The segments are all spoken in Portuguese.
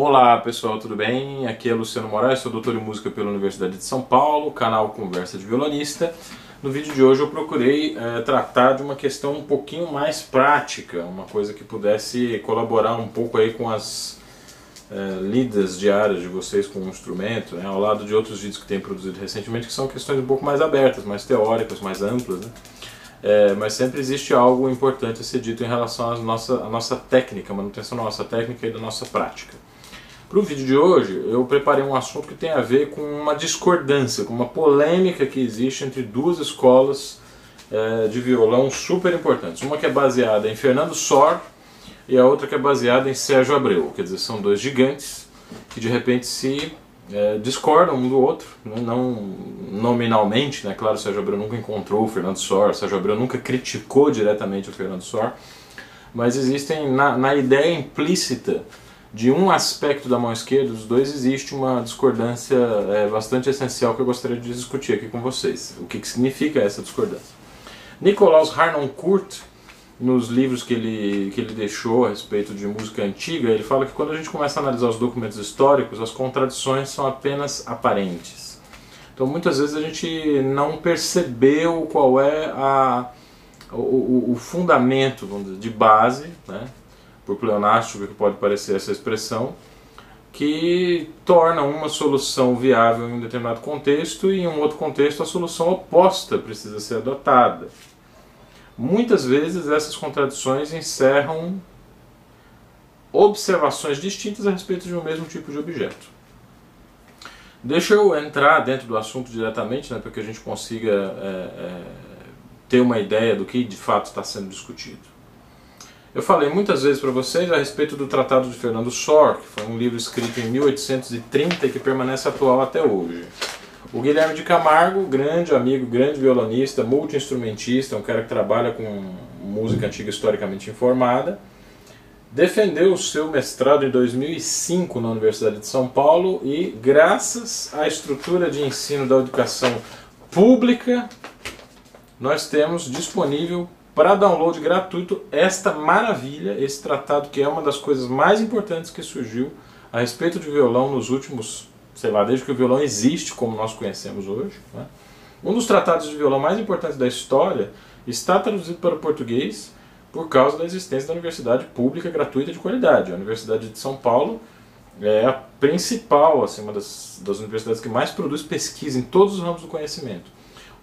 Olá pessoal, tudo bem? Aqui é Luciano Moraes, sou doutor em música pela Universidade de São Paulo, canal Conversa de Violonista. No vídeo de hoje eu procurei é, tratar de uma questão um pouquinho mais prática, uma coisa que pudesse colaborar um pouco aí com as é, lidas diárias de vocês com o instrumento, né, ao lado de outros vídeos que tenho produzido recentemente, que são questões um pouco mais abertas, mais teóricas, mais amplas. Né? É, mas sempre existe algo importante a ser dito em relação à nossa, à nossa técnica, manutenção da nossa técnica e da nossa prática. Para o vídeo de hoje, eu preparei um assunto que tem a ver com uma discordância, com uma polêmica que existe entre duas escolas é, de violão super importantes. Uma que é baseada em Fernando Sor e a outra que é baseada em Sérgio Abreu. Quer dizer, são dois gigantes que de repente se é, discordam um do outro, né? não nominalmente, né? claro, o Sérgio Abreu nunca encontrou o Fernando Sor, o Sérgio Abreu nunca criticou diretamente o Fernando Sor, mas existem na, na ideia implícita de um aspecto da mão esquerda dos dois existe uma discordância é, bastante essencial que eu gostaria de discutir aqui com vocês. O que, que significa essa discordância? Nicolaus Harnoncourt, nos livros que ele, que ele deixou a respeito de música antiga, ele fala que quando a gente começa a analisar os documentos históricos, as contradições são apenas aparentes. Então muitas vezes a gente não percebeu qual é a, o, o fundamento de base, né, por pleonástico que pode parecer essa expressão, que torna uma solução viável em um determinado contexto e em um outro contexto a solução oposta precisa ser adotada. Muitas vezes essas contradições encerram observações distintas a respeito de um mesmo tipo de objeto. Deixa eu entrar dentro do assunto diretamente, né, para que a gente consiga é, é, ter uma ideia do que de fato está sendo discutido. Eu falei muitas vezes para vocês a respeito do Tratado de Fernando Sor, que foi um livro escrito em 1830 e que permanece atual até hoje. O Guilherme de Camargo, grande amigo, grande violonista, multi-instrumentista, um cara que trabalha com música antiga historicamente informada, defendeu o seu mestrado em 2005 na Universidade de São Paulo e, graças à estrutura de ensino da educação pública, nós temos disponível para download gratuito esta maravilha, esse tratado que é uma das coisas mais importantes que surgiu a respeito de violão nos últimos, sei lá, desde que o violão existe como nós conhecemos hoje. Né? Um dos tratados de violão mais importantes da história está traduzido para o português por causa da existência da Universidade Pública Gratuita de Qualidade. A Universidade de São Paulo é a principal, assim, uma das, das universidades que mais produz pesquisa em todos os ramos do conhecimento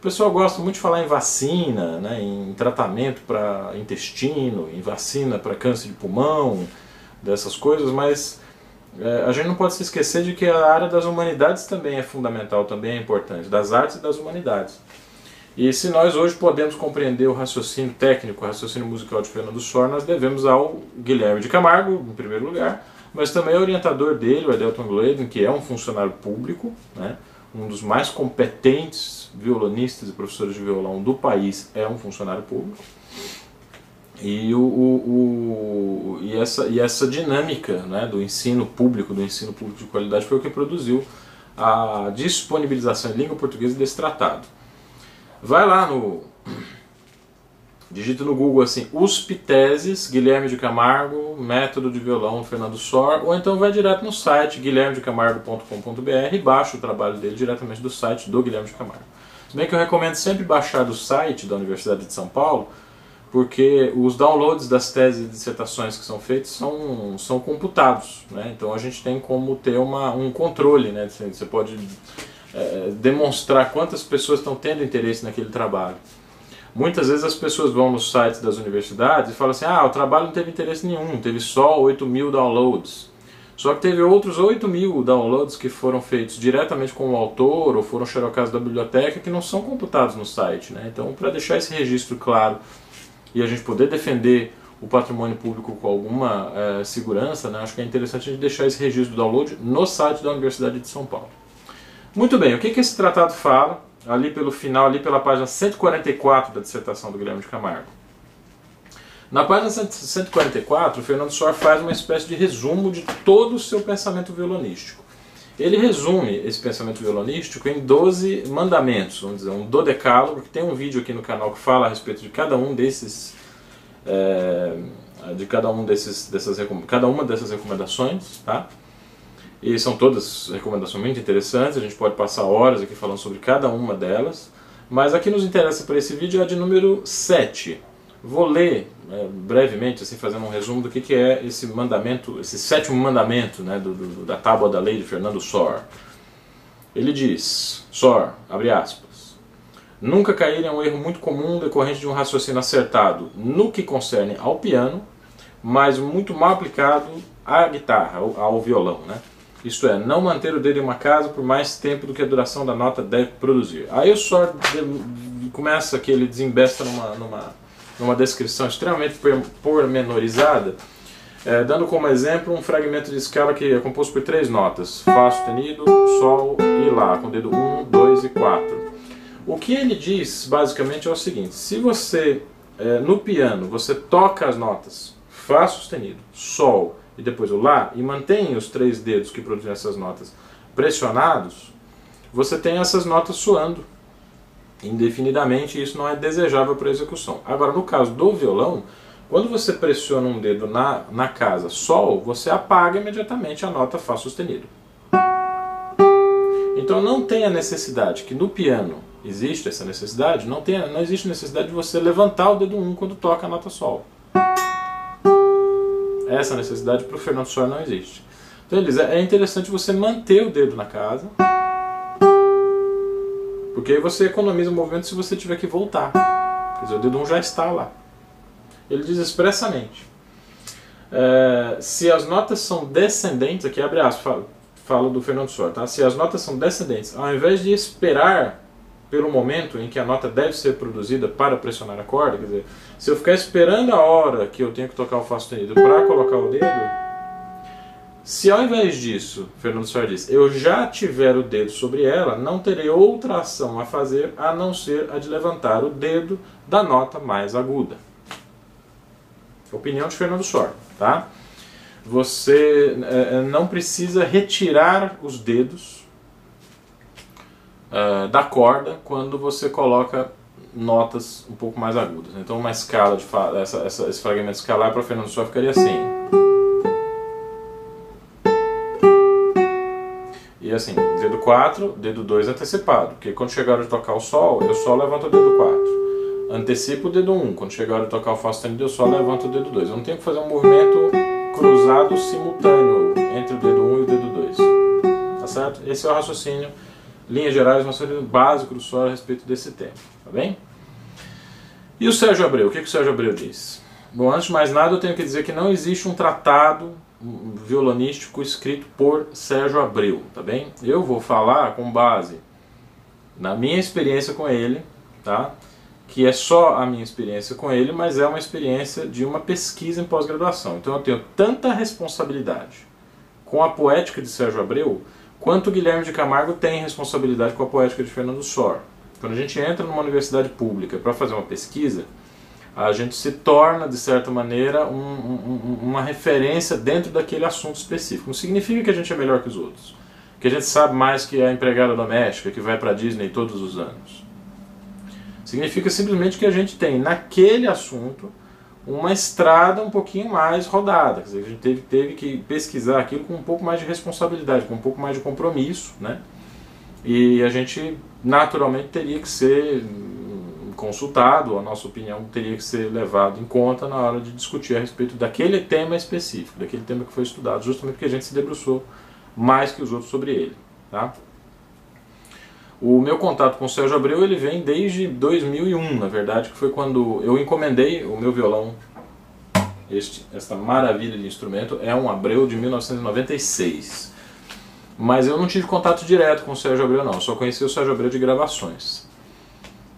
pessoal gosta muito de falar em vacina, né, em tratamento para intestino, em vacina para câncer de pulmão, dessas coisas, mas é, a gente não pode se esquecer de que a área das humanidades também é fundamental, também é importante, das artes e das humanidades. E se nós hoje podemos compreender o raciocínio técnico, o raciocínio musical de Fernando Sor, nós devemos ao Guilherme de Camargo, em primeiro lugar, mas também ao orientador dele, o Adelton Gladen, que é um funcionário público, né, um dos mais competentes violonistas e professores de violão do país é um funcionário público. E, o, o, o, e, essa, e essa dinâmica né, do ensino público, do ensino público de qualidade, foi o que produziu a disponibilização em língua portuguesa desse tratado. Vai lá no Digita no Google assim, USP Teses, Guilherme de Camargo, Método de Violão, Fernando Sor, ou então vai direto no site guilhermedecamargo.com.br e baixa o trabalho dele diretamente do site do Guilherme de Camargo. Se bem que eu recomendo sempre baixar do site da Universidade de São Paulo, porque os downloads das teses e dissertações que são feitos são, são computados, né? então a gente tem como ter uma, um controle, né? você pode é, demonstrar quantas pessoas estão tendo interesse naquele trabalho. Muitas vezes as pessoas vão nos sites das universidades e falam assim: ah, o trabalho não teve interesse nenhum, teve só 8 mil downloads. Só que teve outros 8 mil downloads que foram feitos diretamente com o autor ou foram xerocados da biblioteca que não são computados no site. Né? Então, para deixar esse registro claro e a gente poder defender o patrimônio público com alguma é, segurança, né? acho que é interessante a gente deixar esse registro do download no site da Universidade de São Paulo. Muito bem, o que, que esse tratado fala? ali pelo final, ali pela página 144 da dissertação do Guilherme de Camargo. Na página 144, o Fernando Sor faz uma espécie de resumo de todo o seu pensamento violonístico. Ele resume esse pensamento violonístico em 12 mandamentos, vamos dizer, um dodecálogo, que tem um vídeo aqui no canal que fala a respeito de cada um desses, é, de cada um desses, dessas, cada uma dessas recomendações, tá? E são todas recomendações muito interessantes, a gente pode passar horas aqui falando sobre cada uma delas. Mas aqui nos interessa para esse vídeo é a de número 7. Vou ler é, brevemente, assim, fazendo um resumo do que, que é esse mandamento, esse sétimo mandamento né, do, do, da tábua da lei de Fernando Sor. Ele diz, Sor, abre aspas, nunca cair em um erro muito comum decorrente de um raciocínio acertado no que concerne ao piano, mas muito mal aplicado à guitarra, ao, ao violão, né? Isto é, não manter o dedo em uma casa por mais tempo do que a duração da nota deve produzir. Aí o Sor começa que ele desembesta numa, numa, numa descrição extremamente pormenorizada, é, dando como exemplo um fragmento de escala que é composto por três notas: Fá sustenido, Sol e Lá, com dedo 1, 2 e 4. O que ele diz basicamente é o seguinte: se você é, no piano você toca as notas Fá sustenido, Sol e depois o Lá, e mantém os três dedos que produzem essas notas pressionados, você tem essas notas soando indefinidamente isso não é desejável para execução. Agora, no caso do violão, quando você pressiona um dedo na, na casa Sol, você apaga imediatamente a nota Fá sustenido. Então não tem a necessidade, que no piano existe essa necessidade, não, tem, não existe necessidade de você levantar o dedo 1 um quando toca a nota Sol. Essa necessidade para o Fernando Sor não existe. Então diz, é interessante você manter o dedo na casa, porque aí você economiza o movimento se você tiver que voltar. Quer dizer, o dedo 1 já está lá. Ele diz expressamente, é, se as notas são descendentes, aqui abre aspas, fala, fala do Fernando Sor, tá? se as notas são descendentes, ao invés de esperar pelo momento em que a nota deve ser produzida para pressionar a corda, quer dizer, se eu ficar esperando a hora que eu tenho que tocar o Fá sustenido para colocar o dedo, se ao invés disso, Fernando Soares diz, eu já tiver o dedo sobre ela, não terei outra ação a fazer a não ser a de levantar o dedo da nota mais aguda. Opinião de Fernando Sor, tá? Você é, não precisa retirar os dedos uh, da corda quando você coloca notas um pouco mais agudas. Então uma escala de essa, essa, esse fragmento escalar para Fernando Só ficaria assim. E assim, dedo 4, dedo 2 antecipado, porque quando chegar a hora de tocar o Sol, eu só levanto o dedo 4. Antecipo o dedo 1, quando chegar a hora de tocar o Fá sustenido, eu só levanto o dedo 2. Eu não tenho que fazer um movimento cruzado simultâneo entre o dedo 1 e o dedo 2. Tá certo? Esse é o raciocínio linhas gerais, nosso básico só a respeito desse tema, tá bem? E o Sérgio Abreu, o que, que o Sérgio Abreu diz? Bom, antes de mais nada eu tenho que dizer que não existe um tratado violonístico escrito por Sérgio Abreu, tá bem? Eu vou falar com base na minha experiência com ele, tá? Que é só a minha experiência com ele, mas é uma experiência de uma pesquisa em pós-graduação. Então eu tenho tanta responsabilidade com a poética de Sérgio Abreu quanto Guilherme de Camargo tem responsabilidade com a poética de Fernando Sor. Quando a gente entra numa universidade pública para fazer uma pesquisa, a gente se torna, de certa maneira, um, um, uma referência dentro daquele assunto específico. Não significa que a gente é melhor que os outros, que a gente sabe mais que a empregada doméstica que vai para a Disney todos os anos. Significa simplesmente que a gente tem, naquele assunto, uma estrada um pouquinho mais rodada. Quer dizer, a gente teve, teve que pesquisar aquilo com um pouco mais de responsabilidade, com um pouco mais de compromisso, né? E a gente naturalmente teria que ser consultado, a nossa opinião teria que ser levada em conta na hora de discutir a respeito daquele tema específico, daquele tema que foi estudado, justamente porque a gente se debruçou mais que os outros sobre ele, tá? O meu contato com o Sérgio Abreu ele vem desde 2001, na verdade, que foi quando eu encomendei o meu violão. Este, esta maravilha de instrumento é um Abreu de 1996. Mas eu não tive contato direto com o Sérgio Abreu, não. Eu só conheci o Sérgio Abreu de gravações.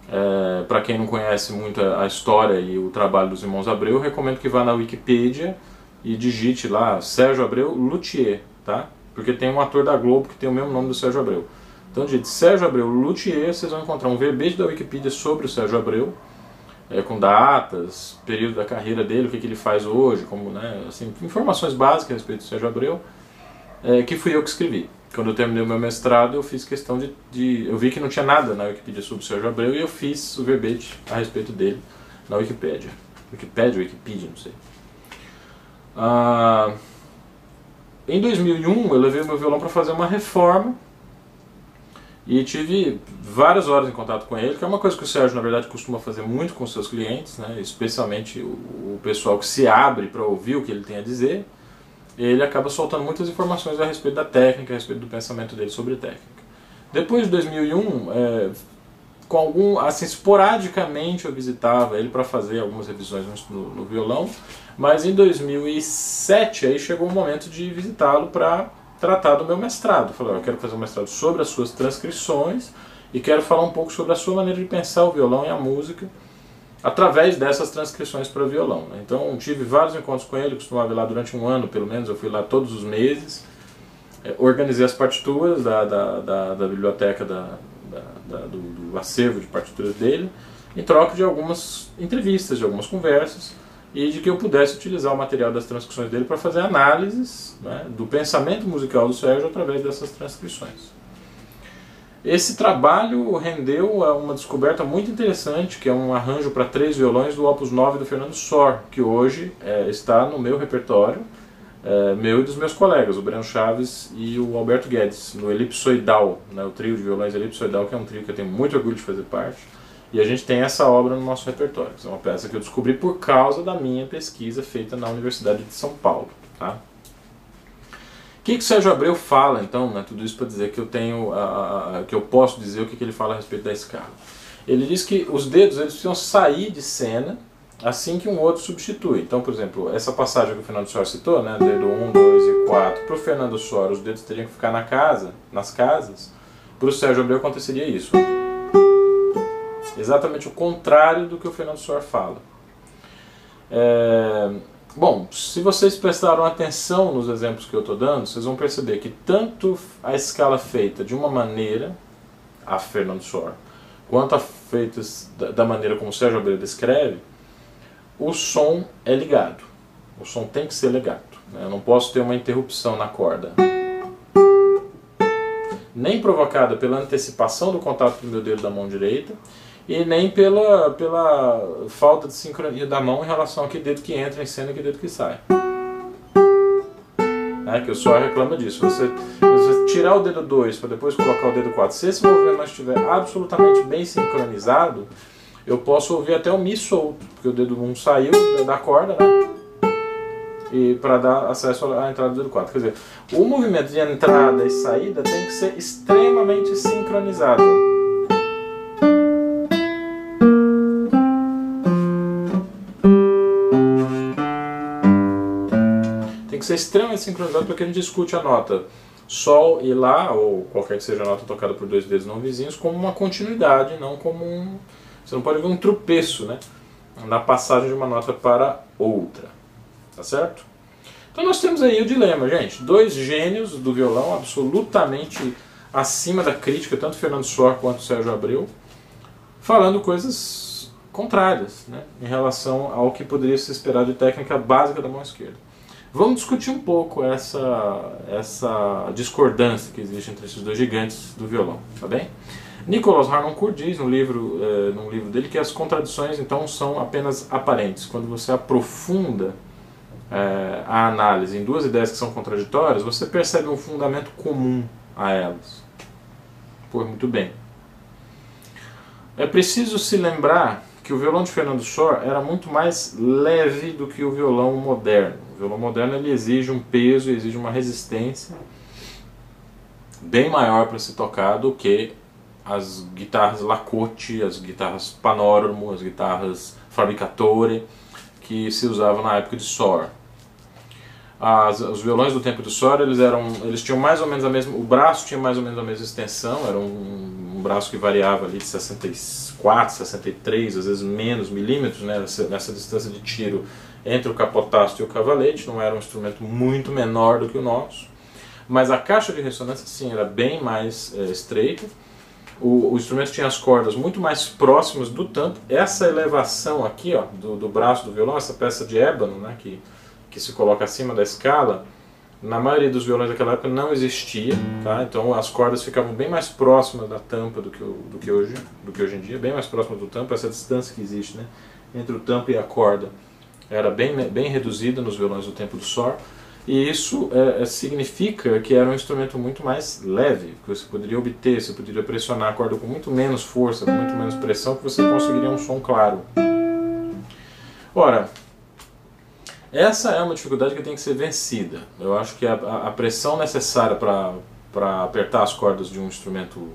É, Para quem não conhece muito a história e o trabalho dos irmãos Abreu, eu recomendo que vá na Wikipedia e digite lá Sérgio Abreu Luthier, tá? Porque tem um ator da Globo que tem o mesmo nome do Sérgio Abreu. Então, de Sérgio Abreu Luthier, vocês vão encontrar um verbete da Wikipedia sobre o Sérgio Abreu, é, com datas, período da carreira dele, o que, que ele faz hoje, como, né, assim, informações básicas a respeito do Sérgio Abreu, é, que fui eu que escrevi. Quando eu terminei o meu mestrado, eu fiz questão de, de, Eu vi que não tinha nada na Wikipedia sobre o Sérgio Abreu e eu fiz o verbete a respeito dele na Wikipedia. Wikipedia, Wikipedia, não sei. Ah, em 2001 eu levei o meu violão para fazer uma reforma e tive várias horas em contato com ele, que é uma coisa que o Sérgio, na verdade, costuma fazer muito com seus clientes, né? especialmente o, o pessoal que se abre para ouvir o que ele tem a dizer. Ele acaba soltando muitas informações a respeito da técnica, a respeito do pensamento dele sobre técnica. Depois de 2001, é, com algum, assim, esporadicamente eu visitava ele para fazer algumas revisões no, no, violão, mas em 2007 aí chegou o momento de visitá-lo para tratar do meu mestrado. Falei, eu quero fazer um mestrado sobre as suas transcrições e quero falar um pouco sobre a sua maneira de pensar o violão e a música através dessas transcrições para violão. Né? Então tive vários encontros com ele, costumava ir lá durante um ano, pelo menos, eu fui lá todos os meses, é, organizei as partituras da, da, da, da biblioteca da, da, do, do acervo de partituras dele, em troca de algumas entrevistas, de algumas conversas, e de que eu pudesse utilizar o material das transcrições dele para fazer análises né, do pensamento musical do Sérgio através dessas transcrições. Esse trabalho rendeu uma descoberta muito interessante, que é um arranjo para três violões do Opus 9 do Fernando Sor, que hoje é, está no meu repertório, é, meu e dos meus colegas, o Breno Chaves e o Alberto Guedes, no Elipsoidal, né, o trio de violões Elipsoidal, que é um trio que eu tenho muito orgulho de fazer parte. E a gente tem essa obra no nosso repertório, que é uma peça que eu descobri por causa da minha pesquisa feita na Universidade de São Paulo. Tá? Que, que o Sérgio Abreu fala, então, né, tudo isso para dizer que eu tenho, a, a, que eu posso dizer o que, que ele fala a respeito da escala. Ele diz que os dedos eles precisam sair de cena assim que um outro substitui. Então, por exemplo, essa passagem que o Fernando Sor citou, né, dedo 1, 2 e 4, para o Fernando Sor os dedos teriam que ficar na casa, nas casas, para o Sérgio Abreu aconteceria isso. Exatamente o contrário do que o Fernando Sor fala. É... Bom, se vocês prestaram atenção nos exemplos que eu estou dando, vocês vão perceber que tanto a escala feita de uma maneira, a Fernando Sor, quanto a feita da maneira como o Sérgio Abreu descreve, o som é ligado. O som tem que ser ligado. Né? Eu não posso ter uma interrupção na corda. Nem provocada pela antecipação do contato do meu dedo da mão direita e nem pela, pela falta de sincronia da mão em relação a que dedo que entra em cena e que dedo que sai. É, que o só reclama disso. Você, você tirar o dedo 2 para depois colocar o dedo 4, se esse movimento não estiver absolutamente bem sincronizado, eu posso ouvir até o Mi solto, porque o dedo 1 saiu da corda, né? E para dar acesso à entrada do dedo 4. Quer dizer, o movimento de entrada e saída tem que ser extremamente sincronizado. Ser extremamente sincronizado porque a gente discute a nota Sol e Lá, ou qualquer que seja a nota tocada por dois dedos não vizinhos, como uma continuidade, não como um você não pode ver um tropeço né, na passagem de uma nota para outra. Tá certo? Então nós temos aí o dilema, gente. Dois gênios do violão absolutamente acima da crítica, tanto Fernando Sor quanto Sérgio Abreu, falando coisas contrárias né, em relação ao que poderia se esperar de técnica básica da mão esquerda. Vamos discutir um pouco essa, essa discordância que existe entre esses dois gigantes do violão, tá bem? Nicholas Harnoncourt diz no livro, é, no livro dele que as contradições então são apenas aparentes. Quando você aprofunda é, a análise em duas ideias que são contraditórias, você percebe um fundamento comum a elas. Pois muito bem. É preciso se lembrar que o violão de Fernando Sor era muito mais leve do que o violão moderno. O violão moderno ele exige um peso, exige uma resistência bem maior para se tocar do que as guitarras Lacote, as guitarras Panoramo, as guitarras Fabricatore, que se usavam na época de Sor. As, os violões do tempo do Sor, eles eram, eles tinham mais ou menos a mesma, o braço tinha mais ou menos a mesma extensão, era um, um braço que variava ali de 64, 63, às vezes menos milímetros, né, nessa, nessa distância de tiro entre o capotasto e o cavalete, não era um instrumento muito menor do que o nosso, mas a caixa de ressonância sim era bem mais é, estreita, o, o, instrumento tinha as cordas muito mais próximas do tampo. Essa elevação aqui ó, do, do braço do violão, essa peça de ébano né, que, que se coloca acima da escala, na maioria dos violões daquela época não existia, tá? então as cordas ficavam bem mais próximas da tampa do que, do que, hoje, do que hoje em dia, bem mais próximas do tampo, essa distância que existe né, entre o tampo e a corda era bem, bem reduzida nos violões do tempo do Sor. E isso é, é, significa que era um instrumento muito mais leve, que você poderia obter, você poderia pressionar a corda com muito menos força, com muito menos pressão, que você conseguiria um som claro. Ora, essa é uma dificuldade que tem que ser vencida. Eu acho que a, a pressão necessária para apertar as cordas de um instrumento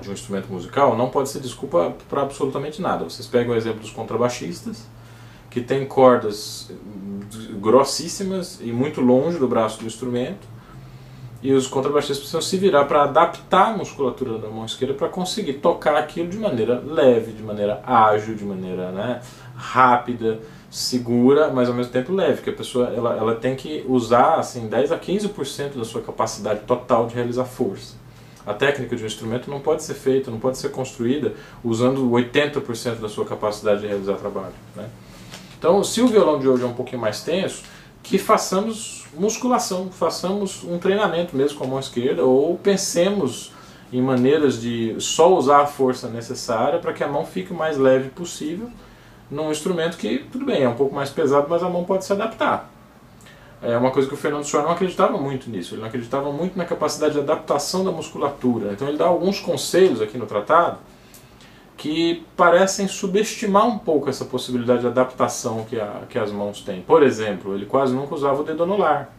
de um instrumento musical não pode ser desculpa para absolutamente nada. Vocês pegam o exemplo dos contrabaixistas, que tem cordas grossíssimas e muito longe do braço do instrumento. E os contrabaixistas precisam se virar para adaptar a musculatura da mão esquerda para conseguir tocar aquilo de maneira leve, de maneira ágil, de maneira né, rápida, segura, mas ao mesmo tempo leve, que a pessoa ela, ela tem que usar assim 10 a 15% da sua capacidade total de realizar força. A técnica de um instrumento não pode ser feita, não pode ser construída usando 80% da sua capacidade de realizar trabalho. Né? Então, se o violão de hoje é um pouquinho mais tenso, que façamos musculação, façamos um treinamento mesmo com a mão esquerda, ou pensemos em maneiras de só usar a força necessária para que a mão fique o mais leve possível num instrumento que, tudo bem, é um pouco mais pesado, mas a mão pode se adaptar. É uma coisa que o Fernando Schor não acreditava muito nisso, ele não acreditava muito na capacidade de adaptação da musculatura. Então ele dá alguns conselhos aqui no tratado que parecem subestimar um pouco essa possibilidade de adaptação que, a, que as mãos têm. Por exemplo, ele quase nunca usava o dedo anular.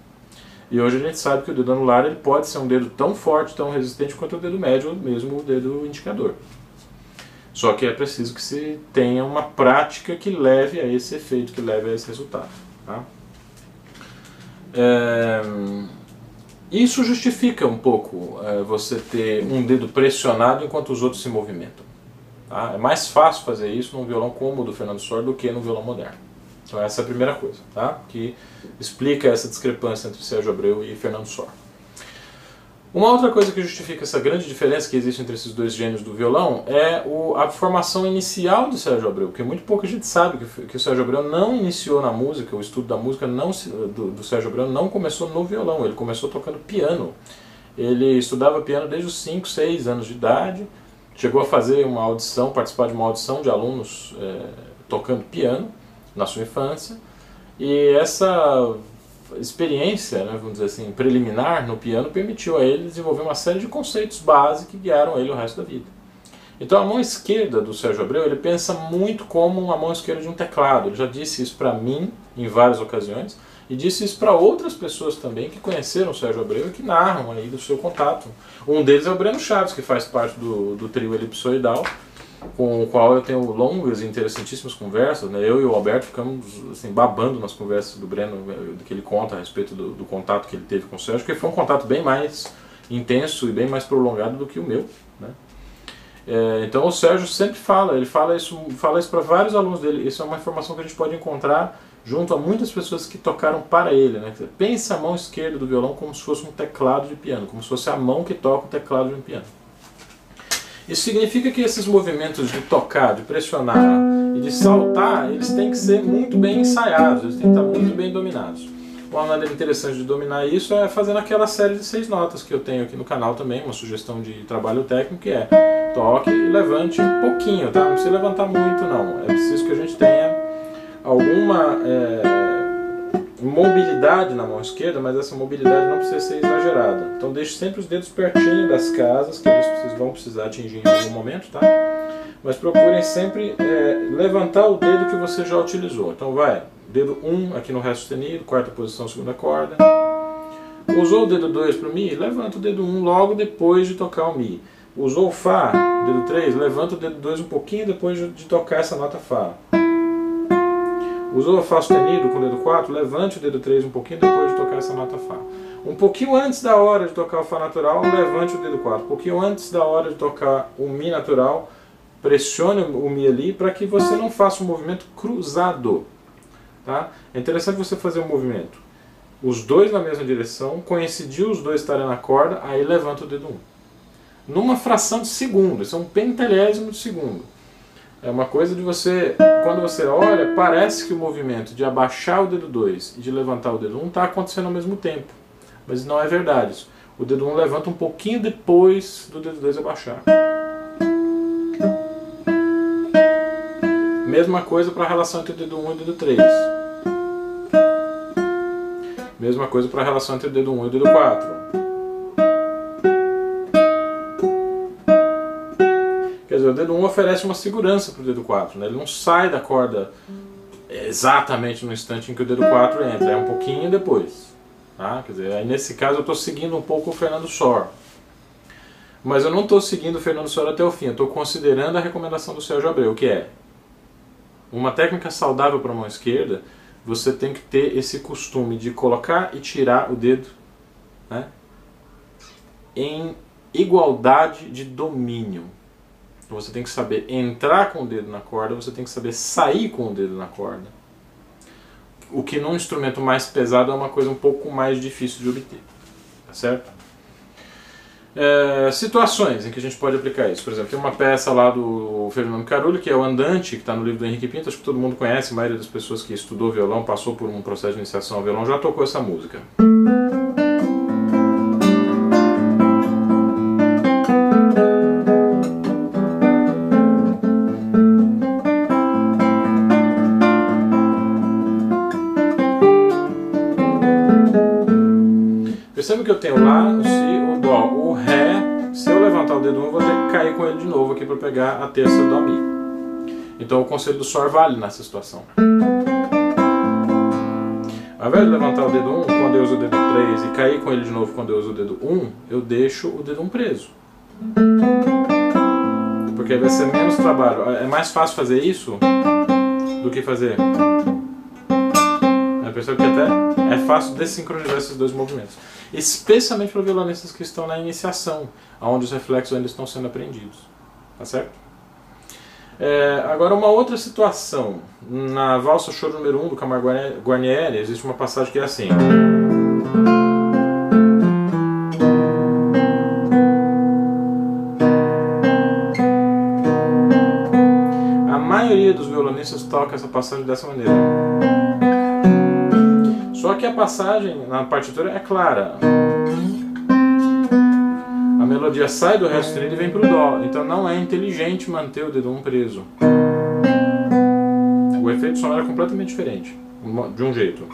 E hoje a gente sabe que o dedo anular ele pode ser um dedo tão forte, tão resistente quanto o dedo médio ou mesmo o dedo indicador. Só que é preciso que se tenha uma prática que leve a esse efeito, que leve a esse resultado. Tá? É... Isso justifica um pouco é, você ter um dedo pressionado enquanto os outros se movimentam. Tá? É mais fácil fazer isso num violão como o do Fernando Sor do que no violão moderno. Então essa é a primeira coisa, tá? que explica essa discrepância entre Sérgio Abreu e Fernando Sor. Uma outra coisa que justifica essa grande diferença que existe entre esses dois gênios do violão é o, a formação inicial do Sérgio Abreu, porque muito pouca gente sabe que, que, o Sérgio Abreu não iniciou na música, o estudo da música não, do, do Sérgio Abreu não começou no violão, ele começou tocando piano. Ele estudava piano desde os 5, 6 anos de idade, chegou a fazer uma audição, participar de uma audição de alunos é, tocando piano na sua infância. E essa experiência, né, vamos dizer assim, preliminar no piano permitiu a ele desenvolver uma série de conceitos básicos que guiaram ele o resto da vida. Então a mão esquerda do Sérgio Abreu, ele pensa muito como a mão esquerda de um teclado. Ele já disse isso para mim em várias ocasiões e disse isso para outras pessoas também que conheceram o Sérgio Abreu e que narram aí do seu contato. Um deles é o Breno Chaves, que faz parte do, do trio elipsoidal, com o qual eu tenho longas e interessantíssimas conversas. Né? Eu e o Alberto ficamos assim, babando nas conversas do Breno, do que ele conta a respeito do, do contato que ele teve com o Sérgio, porque foi um contato bem mais intenso e bem mais prolongado do que o meu. Né? É, então o Sérgio sempre fala, ele fala isso, fala isso para vários alunos dele. Isso é uma informação que a gente pode encontrar junto a muitas pessoas que tocaram para ele. Né? Pensa a mão esquerda do violão como se fosse um teclado de piano, como se fosse a mão que toca o teclado de um piano. Isso significa que esses movimentos de tocar, de pressionar e de saltar, eles têm que ser muito bem ensaiados, eles têm que estar muito bem dominados. Uma maneira interessante de dominar isso é fazendo aquela série de seis notas que eu tenho aqui no canal também, uma sugestão de trabalho técnico que é toque e levante um pouquinho, tá? Não precisa levantar muito não, é preciso que a gente tenha alguma é, mobilidade na mão esquerda, mas essa mobilidade não precisa ser exagerada. Então deixe sempre os dedos pertinho das casas, que eles vão precisar atingir em algum momento, tá? Mas procurem sempre é, levantar o dedo que você já utilizou. Então vai, dedo 1 um aqui no Ré sustenido, quarta posição, segunda corda. Usou o dedo 2 para o Mi, levanta o dedo 1 um logo depois de tocar o Mi. Usou o Fá, dedo 3, levanta o dedo 2 um pouquinho depois de tocar essa nota Fá. Usou o Fá sustenido com o dedo 4, levante o dedo 3 um pouquinho depois de tocar essa nota Fá. Um pouquinho antes da hora de tocar o Fá natural, levante o dedo 4. Um pouquinho antes da hora de tocar o Mi natural, pressione o Mi ali para que você não faça um movimento cruzado. Tá? É interessante você fazer um movimento. Os dois na mesma direção, coincidiu os dois estarem na corda, aí levanta o dedo 1. Numa fração de segundo, isso é um pentelésimo de segundo. É uma coisa de você, quando você olha, parece que o movimento de abaixar o dedo 2 e de levantar o dedo 1 um está acontecendo ao mesmo tempo. Mas não é verdade. O dedo 1 um levanta um pouquinho depois do dedo 2 abaixar. Mesma coisa para a relação entre o dedo 1 um e o dedo 3. Mesma coisa para a relação entre o dedo 1 e o dedo 4. O dedo 1 oferece uma segurança para o dedo 4, né? ele não sai da corda exatamente no instante em que o dedo 4 entra, é um pouquinho depois. Tá? Quer dizer, aí nesse caso eu estou seguindo um pouco o Fernando Sor. Mas eu não estou seguindo o Fernando Sor até o fim, eu estou considerando a recomendação do Sérgio Abreu, que é uma técnica saudável para a mão esquerda, você tem que ter esse costume de colocar e tirar o dedo né, em igualdade de domínio. Você tem que saber entrar com o dedo na corda, você tem que saber sair com o dedo na corda. O que num instrumento mais pesado é uma coisa um pouco mais difícil de obter. Tá certo? É, situações em que a gente pode aplicar isso. Por exemplo, tem uma peça lá do Fernando Carulho, que é o Andante, que está no livro do Henrique Pinto, acho que todo mundo conhece, a maioria das pessoas que estudou violão, passou por um processo de iniciação ao violão, já tocou essa música. Perceba que eu tenho Lá, o Si, o Dó, o Ré. Se eu levantar o dedo 1, um, vou ter que cair com ele de novo aqui para pegar a terça do Mi. Então o conselho do Sol vale nessa situação. Ao invés de levantar o dedo 1 um, quando eu uso o dedo 3 e cair com ele de novo quando eu uso o dedo 1, um, eu deixo o dedo 1 um preso. Porque vai ser menos trabalho. É mais fácil fazer isso do que fazer. Percebe que até é fácil desincronizar esses dois movimentos especialmente para violonistas que estão na iniciação, onde os reflexos ainda estão sendo aprendidos. Tá certo? É, agora, uma outra situação. Na valsa choro número 1 um do Camargo Guarnieri, existe uma passagem que é assim. A maioria dos violonistas toca essa passagem dessa maneira. A passagem na partitura é clara. A melodia sai do Ré sustenido e vem para o Dó. Então não é inteligente manter o dedo 1 um preso. O efeito sonoro é completamente diferente. De um jeito.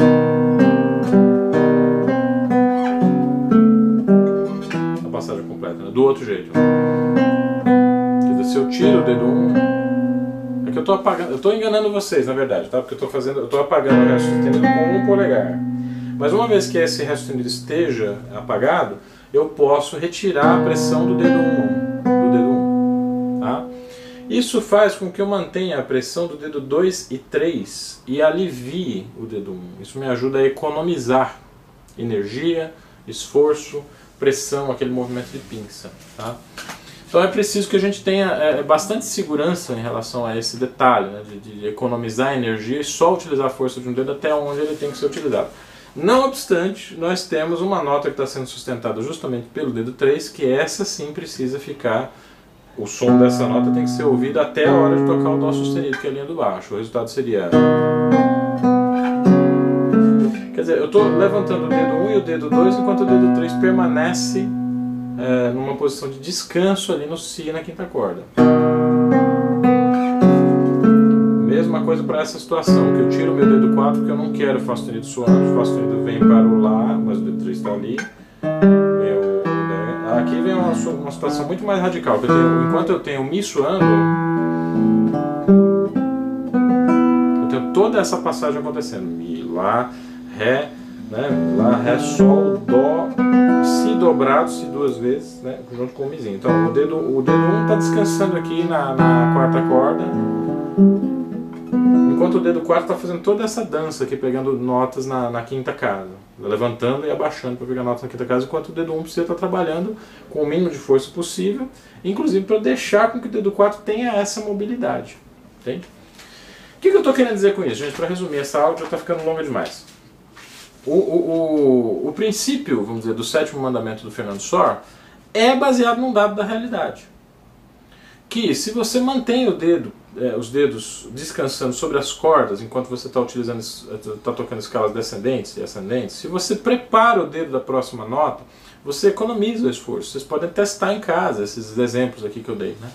A passagem completa. Né? Do outro jeito. Quer dizer, se eu tiro o dedo 1. Um, que eu estou apagando, eu estou enganando vocês, na verdade, tá? Porque eu estou fazendo, eu estou apagando o resto sustenido com um polegar. Mas uma vez que esse resto sustenido esteja apagado, eu posso retirar a pressão do dedo 1, do dedo 1, tá? Isso faz com que eu mantenha a pressão do dedo 2 e 3 e alivie o dedo 1. Isso me ajuda a economizar energia, esforço, pressão, aquele movimento de pinça, tá? Então é preciso que a gente tenha é, bastante segurança em relação a esse detalhe, né, de, de, economizar energia e só utilizar a força de um dedo até onde ele tem que ser utilizado. Não obstante, nós temos uma nota que está sendo sustentada justamente pelo dedo 3, que essa sim precisa ficar, o som dessa nota tem que ser ouvido até a hora de tocar o Dó sustenido, que é a linha do baixo. O resultado seria... Quer dizer, eu estou levantando o dedo 1 e o dedo 2, enquanto o dedo 3 permanece é, numa posição de descanso ali no Si na quinta corda. Mesma coisa para essa situação, que eu tiro meu dedo 4 porque eu não quero Fá sustenido suando, Fá sustenido vem para o Lá, mas o dedo 3 está ali. Meu, né? Aqui vem uma, uma situação muito mais radical, eu enquanto eu tenho Mi suando, eu tenho toda essa passagem acontecendo. Mi, Lá, Ré, né? Lá, Ré, Sol, Dó, Si dobrado, Si duas vezes, né? junto com o Mizinho. Então o dedo 1 o dedo um está descansando aqui na, na quarta corda, o dedo 4 está fazendo toda essa dança aqui, pegando notas na, na quinta casa, levantando e abaixando para pegar notas na quinta casa, enquanto o dedo 1 precisa estar tá trabalhando com o mínimo de força possível, inclusive para deixar com que o dedo 4 tenha essa mobilidade. Entende? O que, que eu estou querendo dizer com isso, gente? Para resumir, essa aula já está ficando longa demais. O, o, o, o princípio, vamos dizer, do sétimo mandamento do Fernando Sor é baseado num dado da realidade. Que se você mantém o dedo, é, os dedos descansando sobre as cordas enquanto você está utilizando, está tocando escalas descendentes e ascendentes, se você prepara o dedo da próxima nota, você economiza o esforço. Vocês podem testar em casa esses exemplos aqui que eu dei. Né?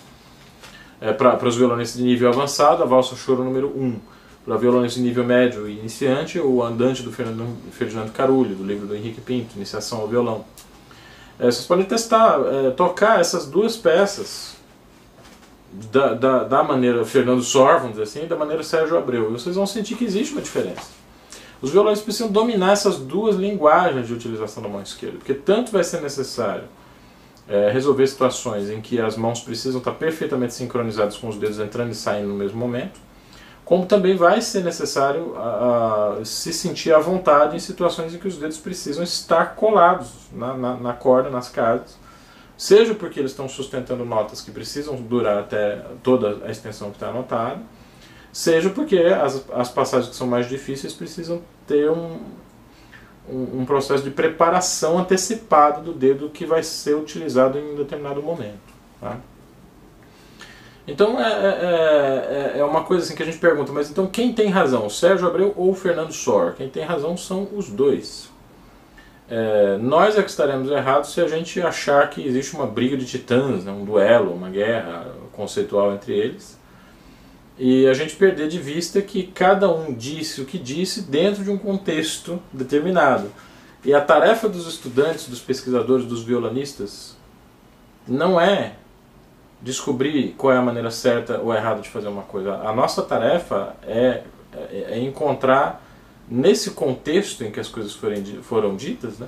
É, Para os violonistas de nível avançado, a valsa choro número 1. Um. Para violões de nível médio e iniciante, o Andante do Fernando, Ferdinando Carulli, do livro do Henrique Pinto, Iniciação ao Violão. É, vocês podem testar, é, tocar essas duas peças da, da, da maneira Fernando Sor, vamos dizer assim, e da maneira Sérgio Abreu. E vocês vão sentir que existe uma diferença. Os violões precisam dominar essas duas linguagens de utilização da mão esquerda, porque tanto vai ser necessário é, resolver situações em que as mãos precisam estar perfeitamente sincronizadas com os dedos entrando e saindo no mesmo momento, como também vai ser necessário a, a, se sentir à vontade em situações em que os dedos precisam estar colados na, na, na corda, nas casas, seja porque eles estão sustentando notas que precisam durar até toda a extensão que está anotada, seja porque as, as passagens que são mais difíceis precisam ter um, um, um, processo de preparação antecipada do dedo que vai ser utilizado em um determinado momento. Tá? Então é, é, é, é uma coisa assim que a gente pergunta, mas então quem tem razão, Sérgio Abreu ou Fernando Sor? Quem tem razão são os dois. É, nós é que estaremos errados se a gente achar que existe uma briga de titãs, né, um duelo, uma guerra conceitual entre eles e a gente perder de vista que cada um disse o que disse dentro de um contexto determinado. E a tarefa dos estudantes, dos pesquisadores, dos violonistas não é descobrir qual é a maneira certa ou errada de fazer uma coisa. A nossa tarefa é, é, é encontrar nesse contexto em que as coisas forem, foram ditas, né,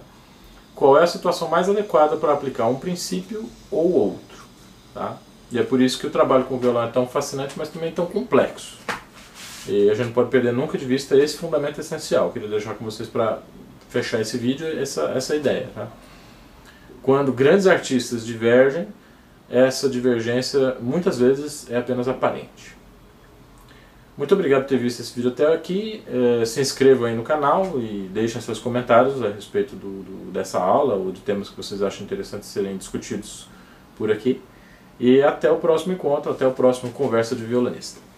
qual é a situação mais adequada para aplicar um princípio ou outro. Tá? E é por isso que o trabalho com o violão é tão fascinante, mas também tão complexo. E a gente não pode perder nunca de vista esse fundamento essencial. Eu queria deixar com vocês para fechar esse vídeo essa, essa ideia. Tá? Quando grandes artistas divergem, essa divergência muitas vezes é apenas aparente. Muito obrigado por ter visto esse vídeo até aqui. É, se inscrevam aí no canal e deixem seus comentários a respeito do, do, dessa aula ou de temas que vocês acham interessantes serem discutidos por aqui. E até o próximo encontro, até o próximo Conversa de Violinista.